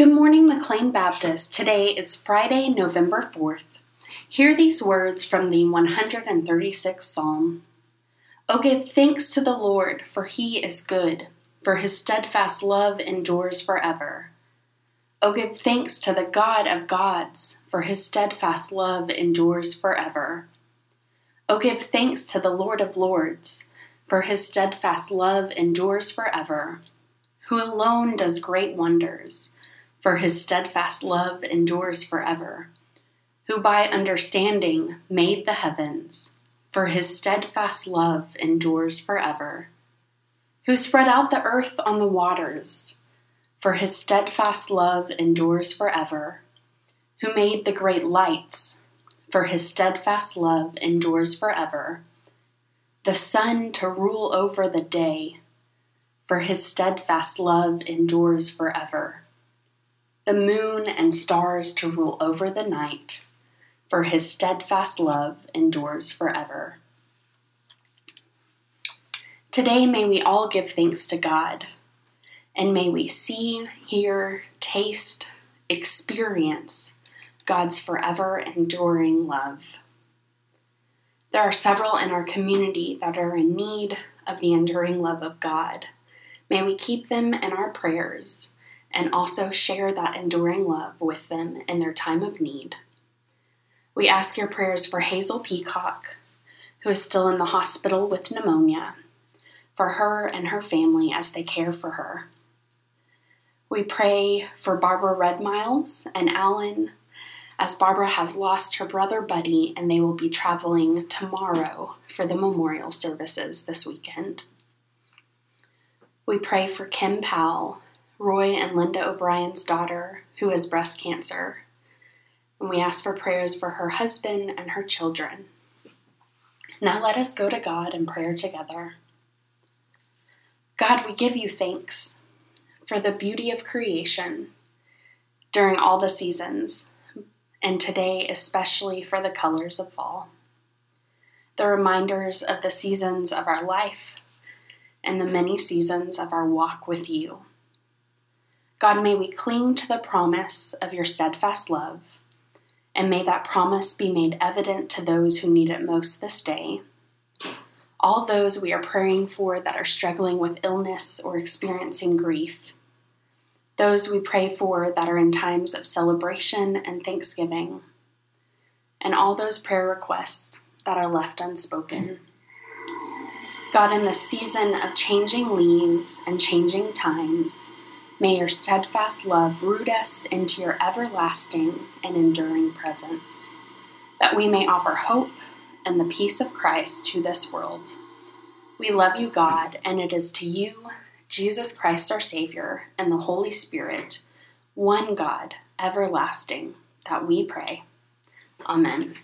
Good morning, McLean Baptist. Today is Friday, November 4th. Hear these words from the 136th Psalm. O give thanks to the Lord, for he is good, for his steadfast love endures forever. O give thanks to the God of gods, for his steadfast love endures forever. O give thanks to the Lord of lords, for his steadfast love endures forever, who alone does great wonders for his steadfast love endures forever. Who by understanding made the heavens, for his steadfast love endures forever. Who spread out the earth on the waters, for his steadfast love endures forever. Who made the great lights, for his steadfast love endures forever. The sun to rule over the day, for his steadfast love endures forever the moon and stars to rule over the night, for his steadfast love endures forever. Today, may we all give thanks to God, and may we see, hear, taste, experience God's forever enduring love. There are several in our community that are in need of the enduring love of God. May we keep them in our prayers and also share that enduring love with them in their time of need. We ask your prayers for Hazel Peacock, who is still in the hospital with pneumonia, for her and her family as they care for her. We pray for Barbara Red Miles and Alan, as Barbara has lost her brother Buddy and they will be traveling tomorrow for the memorial services this weekend. We pray for Kim Powell, Roy and Linda O'Brien's daughter, who has breast cancer. And we ask for prayers for her husband and her children. Now let us go to God in prayer together. God, we give you thanks for the beauty of creation during all the seasons, and today especially for the colors of fall. The reminders of the seasons of our life and the many seasons of our walk with you. God, may we cling to the promise of your steadfast love, and may that promise be made evident to those who need it most this day. All those we are praying for that are struggling with illness or experiencing grief. Those we pray for that are in times of celebration and thanksgiving. And all those prayer requests that are left unspoken. God, in the season of changing leaves and changing times, May your steadfast love root us into your everlasting and enduring presence, that we may offer hope and the peace of Christ to this world. We love you, God, and it is to you, Jesus Christ our Savior, and the Holy Spirit, one God, everlasting, that we pray. Amen.